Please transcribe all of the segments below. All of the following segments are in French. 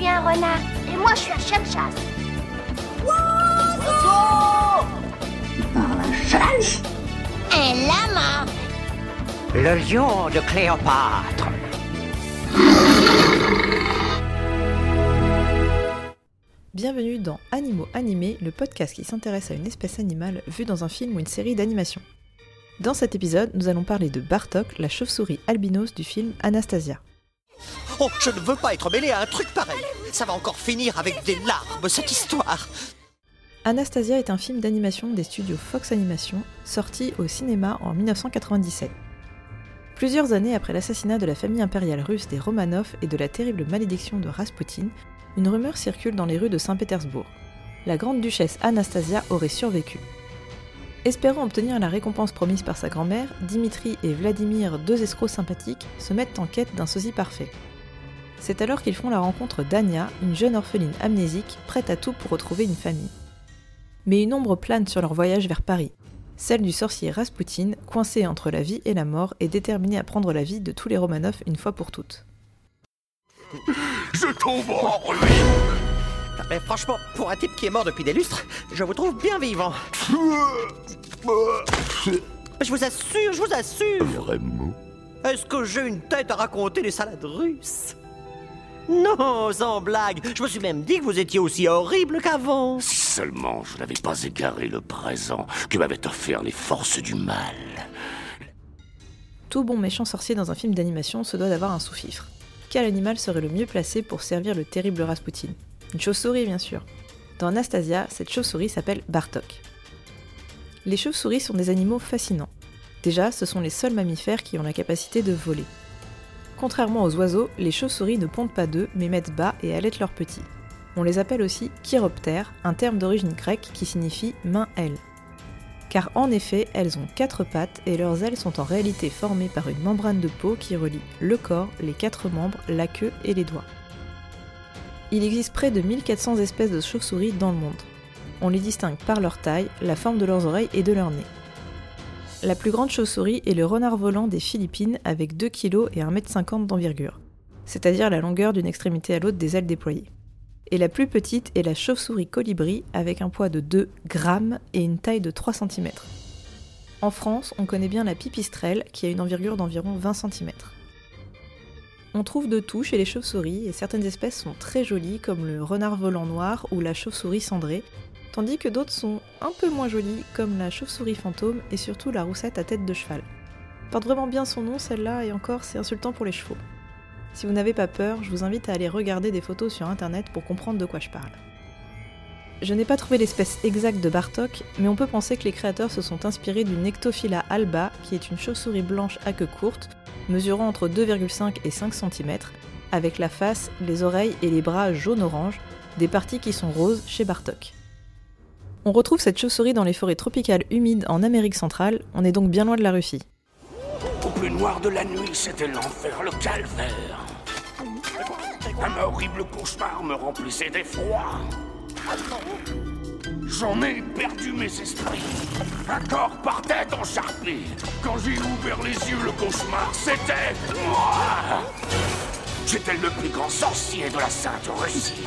suis un renard. Et moi, je suis un chien de chasse. Par la chasse Un lama. Le lion de Cléopâtre. Bienvenue dans Animaux animés, le podcast qui s'intéresse à une espèce animale vue dans un film ou une série d'animation. Dans cet épisode, nous allons parler de Bartok, la chauve-souris albinos du film Anastasia. Oh, je ne veux pas être mêlé à un truc pareil. Ça va encore finir avec des larmes, cette histoire. Anastasia est un film d'animation des studios Fox Animation, sorti au cinéma en 1997. Plusieurs années après l'assassinat de la famille impériale russe des Romanov et de la terrible malédiction de Rasputin, une rumeur circule dans les rues de Saint-Pétersbourg. La grande duchesse Anastasia aurait survécu. Espérant obtenir la récompense promise par sa grand-mère, Dimitri et Vladimir, deux escrocs sympathiques, se mettent en quête d'un sosie parfait. C'est alors qu'ils font la rencontre d'Anya, une jeune orpheline amnésique, prête à tout pour retrouver une famille. Mais une ombre plane sur leur voyage vers Paris, celle du sorcier Rasputin, coincé entre la vie et la mort et déterminé à prendre la vie de tous les Romanov une fois pour toutes. Je tombe en ruine Mais franchement, pour un type qui est mort depuis des lustres, je vous trouve bien vivant. Je vous assure, je vous assure. Vraiment Est-ce que j'ai une tête à raconter des salades russes? Non, sans blague. Je me suis même dit que vous étiez aussi horrible qu'avant. Si seulement je n'avais pas égaré le présent que m'avaient offert les forces du mal. Tout bon méchant sorcier dans un film d'animation se doit d'avoir un sous-fifre. Quel animal serait le mieux placé pour servir le terrible Rasputin Une chauve-souris, bien sûr. Dans Anastasia, cette chauve-souris s'appelle Bartok. Les chauves-souris sont des animaux fascinants. Déjà, ce sont les seuls mammifères qui ont la capacité de voler. Contrairement aux oiseaux, les chauves-souris ne pondent pas d'œufs mais mettent bas et allaitent leurs petits. On les appelle aussi chiroptères, un terme d'origine grecque qui signifie main-aile. Car en effet, elles ont quatre pattes et leurs ailes sont en réalité formées par une membrane de peau qui relie le corps, les quatre membres, la queue et les doigts. Il existe près de 1400 espèces de chauves-souris dans le monde. On les distingue par leur taille, la forme de leurs oreilles et de leur nez. La plus grande chauve-souris est le renard volant des Philippines avec 2 kg et 1,50 m d'envergure, c'est-à-dire la longueur d'une extrémité à l'autre des ailes déployées. Et la plus petite est la chauve-souris colibri avec un poids de 2 grammes et une taille de 3 cm. En France, on connaît bien la pipistrelle qui a une envergure d'environ 20 cm. On trouve de tout chez les chauves-souris et certaines espèces sont très jolies comme le renard volant noir ou la chauve-souris cendrée, tandis que d'autres sont un peu moins jolies comme la chauve-souris fantôme et surtout la roussette à tête de cheval. Porte vraiment bien son nom celle-là et encore c'est insultant pour les chevaux. Si vous n'avez pas peur, je vous invite à aller regarder des photos sur internet pour comprendre de quoi je parle. Je n'ai pas trouvé l'espèce exacte de Bartok, mais on peut penser que les créateurs se sont inspirés d'une Ectophila alba, qui est une chauve-souris blanche à queue courte, mesurant entre 2,5 et 5 cm, avec la face, les oreilles et les bras jaune-orange, des parties qui sont roses chez Bartok. On retrouve cette chauve-souris dans les forêts tropicales humides en Amérique centrale, on est donc bien loin de la Russie. Au plus noir de la nuit, c'était l'enfer, le calvaire. Un horrible cauchemar me remplissait d'effroi. J'en ai perdu mes esprits. Un corps partait en charpie. Quand j'ai ouvert les yeux, le cauchemar, c'était moi. J'étais le plus grand sorcier de la Sainte Russie.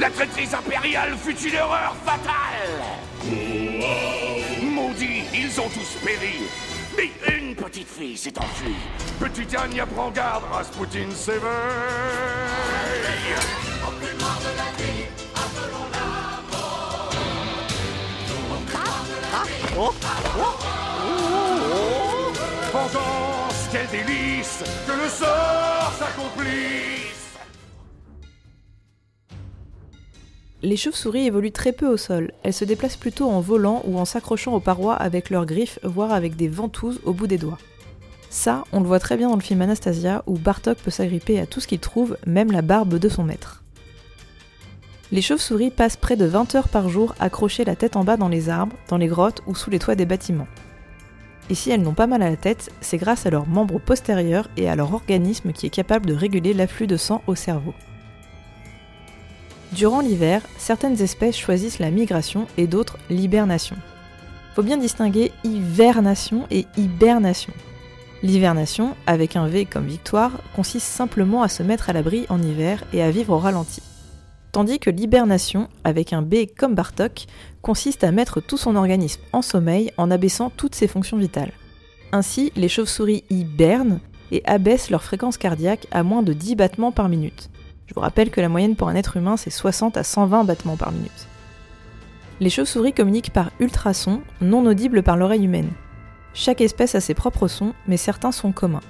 La traîtrise impériale fut une erreur fatale. Maudits, ils ont tous péri. Mais une petite fille s'est enfuie. Petite Anya prend garde, Rasputin s'éveille. Oh, oh, Vengeance, quel délice Que le sort Les chauves-souris évoluent très peu au sol, elles se déplacent plutôt en volant ou en s'accrochant aux parois avec leurs griffes, voire avec des ventouses au bout des doigts. Ça, on le voit très bien dans le film Anastasia, où Bartok peut s'agripper à tout ce qu'il trouve, même la barbe de son maître. Les chauves-souris passent près de 20 heures par jour accrochées la tête en bas dans les arbres, dans les grottes ou sous les toits des bâtiments. Et si elles n'ont pas mal à la tête, c'est grâce à leurs membres postérieurs et à leur organisme qui est capable de réguler l'afflux de sang au cerveau. Durant l'hiver, certaines espèces choisissent la migration et d'autres l'hibernation. Faut bien distinguer hivernation et hibernation. L'hivernation, avec un V comme victoire, consiste simplement à se mettre à l'abri en hiver et à vivre au ralenti. Tandis que l'hibernation, avec un B comme Bartok, consiste à mettre tout son organisme en sommeil en abaissant toutes ses fonctions vitales. Ainsi, les chauves-souris hibernent et abaissent leur fréquence cardiaque à moins de 10 battements par minute. Je vous rappelle que la moyenne pour un être humain, c'est 60 à 120 battements par minute. Les chauves-souris communiquent par ultrasons, non audibles par l'oreille humaine. Chaque espèce a ses propres sons, mais certains sont communs.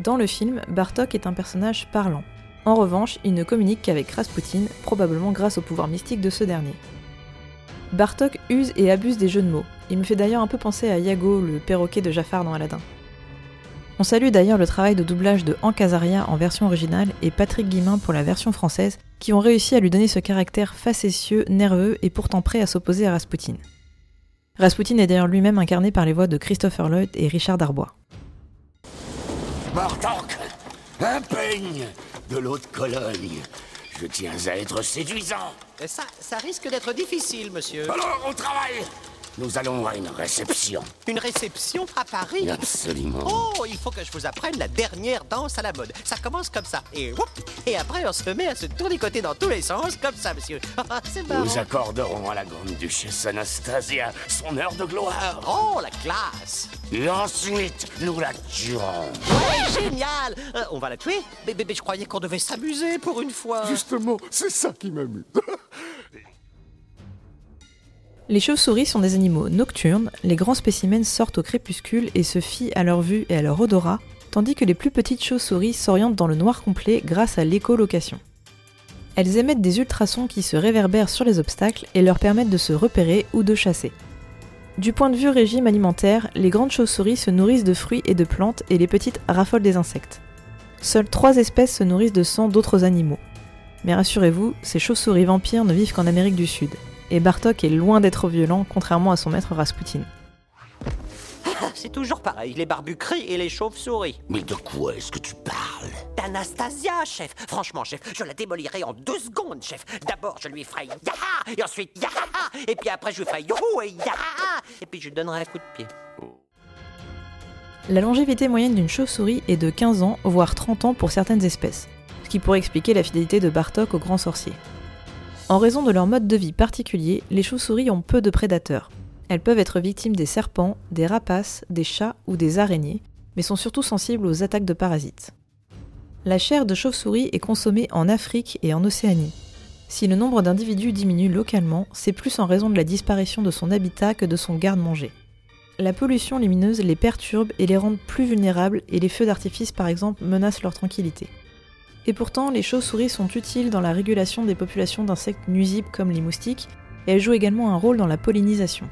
Dans le film, Bartok est un personnage parlant. En revanche, il ne communique qu'avec Rasputin, probablement grâce au pouvoir mystique de ce dernier. Bartok use et abuse des jeux de mots. Il me fait d'ailleurs un peu penser à Yago, le perroquet de Jafar dans Aladdin. On salue d'ailleurs le travail de doublage de Hank Azaria en version originale et Patrick Guimin pour la version française, qui ont réussi à lui donner ce caractère facétieux, nerveux et pourtant prêt à s'opposer à Rasputin. Rasputin est d'ailleurs lui-même incarné par les voix de Christopher Lloyd et Richard Darbois. Bartok, un peigne de l'eau de Cologne. Je tiens à être séduisant. Ça, ça risque d'être difficile, monsieur. Alors, au travail Nous allons à une réception. Une réception à Paris? Absolument. Oh, il faut que je vous apprenne la dernière danse à la mode. Ça commence comme ça. Et, whoop, et après, on se met à se tournicoter dans tous les sens, comme ça, monsieur. Ah, C'est marrant. Nous accorderons à la grande duchesse Anastasia son heure de gloire. Oh, la classe Et ensuite, nous la tuerons. Ouais, génial Euh, On va la tuer? Mais, mais- mais je croyais qu'on devait s'amuser pour une fois. Justement, c'est ça qui m'amuse. Les chauves-souris sont des animaux nocturnes, les grands spécimens sortent au crépuscule et se fient à leur vue et à leur odorat, tandis que les plus petites chauves-souris s'orientent dans le noir complet grâce à l'écholocation. Elles émettent des ultrasons qui se réverbèrent sur les obstacles et leur permettent de se repérer ou de chasser. Du point de vue régime alimentaire, les grandes chauves-souris se nourrissent de fruits et de plantes et les petites raffolent des insectes. Seules trois espèces se nourrissent de sang d'autres animaux. Mais rassurez-vous, ces chauves-souris vampires ne vivent qu'en Amérique du Sud et Bartok est loin d'être violent, contrairement à son maître Rasputin. C'est toujours pareil, les barbus crient et les chauves-souris. Mais de quoi est-ce que tu parles? D'Anastasia, chef. Franchement, chef, je la démolirai en deux secondes, chef. D'abord, je lui ferai yaha, et ensuite yaha, et puis après, je lui ferai youhou et yaha, et puis je lui donnerai un coup de pied. La longévité moyenne d'une chauve-souris est de 15 ans, voire 30 ans pour certaines espèces, ce qui pourrait expliquer la fidélité de Bartok au grand sorcier. En raison de leur mode de vie particulier, les chauves-souris ont peu de prédateurs. Elles peuvent être victimes des serpents, des rapaces, des chats ou des araignées, mais sont surtout sensibles aux attaques de parasites. La chair de chauve-souris est consommée en Afrique et en Océanie. Si le nombre d'individus diminue localement, c'est plus en raison de la disparition de son habitat que de son garde-manger. La pollution lumineuse les perturbe et les rend plus vulnérables et les feux d'artifice par exemple menacent leur tranquillité. Et pourtant, les chauves-souris sont utiles dans la régulation des populations d'insectes nuisibles comme les moustiques, et elles jouent également un rôle dans la pollinisation.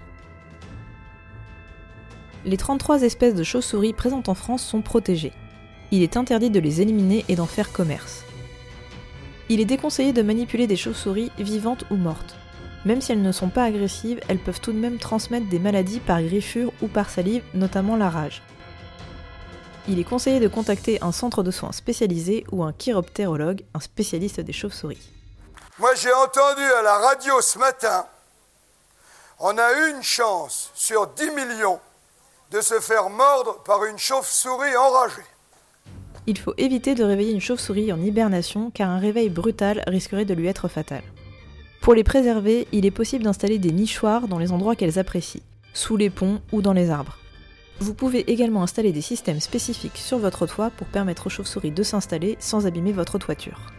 Les 33 espèces de chauves-souris présentes en France sont protégées. Il est interdit de les éliminer et d'en faire commerce. Il est déconseillé de manipuler des chauves-souris vivantes ou mortes. Même si elles ne sont pas agressives, elles peuvent tout de même transmettre des maladies par griffure ou par salive, notamment la rage. Il est conseillé de contacter un centre de soins spécialisé ou un chiroptérologue, un spécialiste des chauves-souris. Moi, j'ai entendu à la radio ce matin, on a une chance sur 10 millions de se faire mordre par une chauve-souris enragée. Il faut éviter de réveiller une chauve-souris en hibernation car un réveil brutal risquerait de lui être fatal. Pour les préserver, il est possible d'installer des nichoirs dans les endroits qu'elles apprécient, sous les ponts ou dans les arbres. Vous pouvez également installer des systèmes spécifiques sur votre toit pour permettre aux chauves-souris de s'installer sans abîmer votre toiture.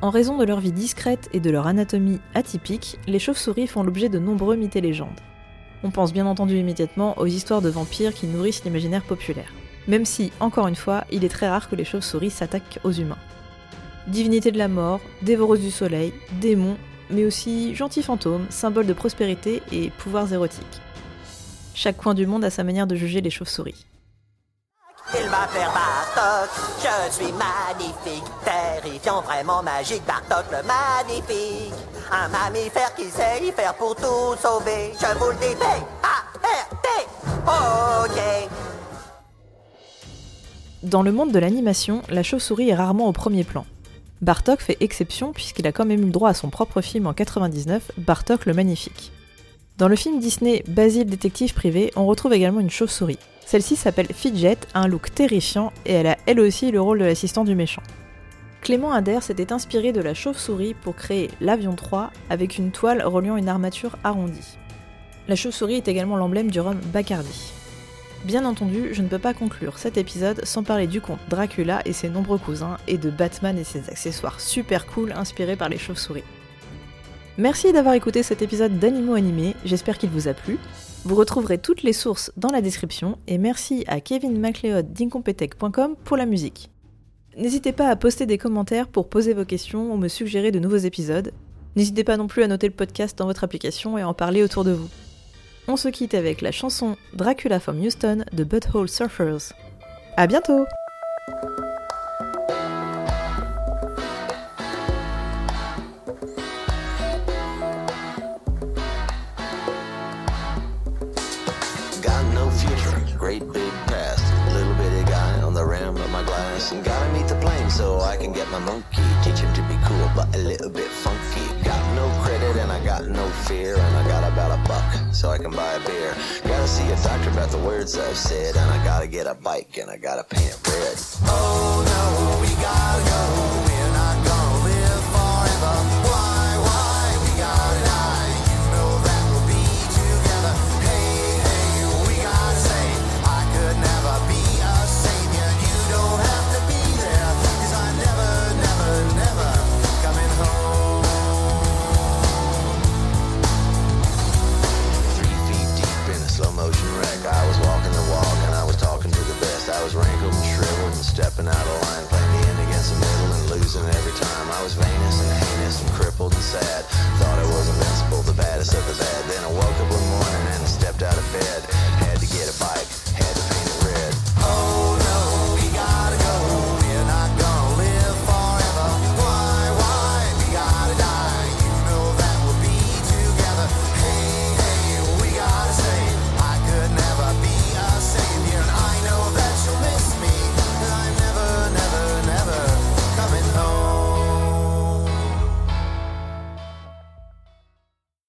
En raison de leur vie discrète et de leur anatomie atypique, les chauves-souris font l'objet de nombreux mythes et légendes. On pense bien entendu immédiatement aux histoires de vampires qui nourrissent l'imaginaire populaire. Même si, encore une fois, il est très rare que les chauves-souris s'attaquent aux humains. Divinité de la mort, dévoreuse du soleil, démons, mais aussi gentils fantômes, symboles de prospérité et pouvoirs érotiques. Chaque coin du monde a sa manière de juger les chauves-souris. Il m'appelle Bartok, je suis magnifique, terrifiant, vraiment magique, Bartok le magnifique. Un mammifère qui sait y faire pour tout sauver, je vous le dis, B-A-R-T, ok. Dans le monde de l'animation, la chauve-souris est rarement au premier plan. Bartok fait exception puisqu'il a quand même eu le droit à son propre film en 99, Bartok le Magnifique. Dans le film Disney Basile détective privé, on retrouve également une chauve-souris. Celle-ci s'appelle Fidget, a un look terrifiant et elle a elle aussi le rôle de l'assistant du méchant. Clément Ader s'était inspiré de la chauve-souris pour créer l'avion 3 avec une toile reliant une armature arrondie. La chauve-souris est également l'emblème du rhum Bacardi. Bien entendu, je ne peux pas conclure cet épisode sans parler du conte Dracula et ses nombreux cousins et de Batman et ses accessoires super cool inspirés par les chauves-souris. Merci d'avoir écouté cet épisode d'Animaux animés, j'espère qu'il vous a plu. Vous retrouverez toutes les sources dans la description et merci à Kevin MacLeod d'Incompetech.com pour la musique. N'hésitez pas à poster des commentaires pour poser vos questions ou me suggérer de nouveaux épisodes. N'hésitez pas non plus à noter le podcast dans votre application et en parler autour de vous. On se quitte avec la chanson Dracula from Houston de Butthole Surfers. À bientôt! And gotta meet the plane so I can get my monkey. Teach him to be cool, but a little bit funky. Got no credit and I got no fear. And I got about a buck so I can buy a beer. Gotta see a doctor about the words I've said. And I gotta get a bike and I gotta paint it red. Oh no, we gotta go.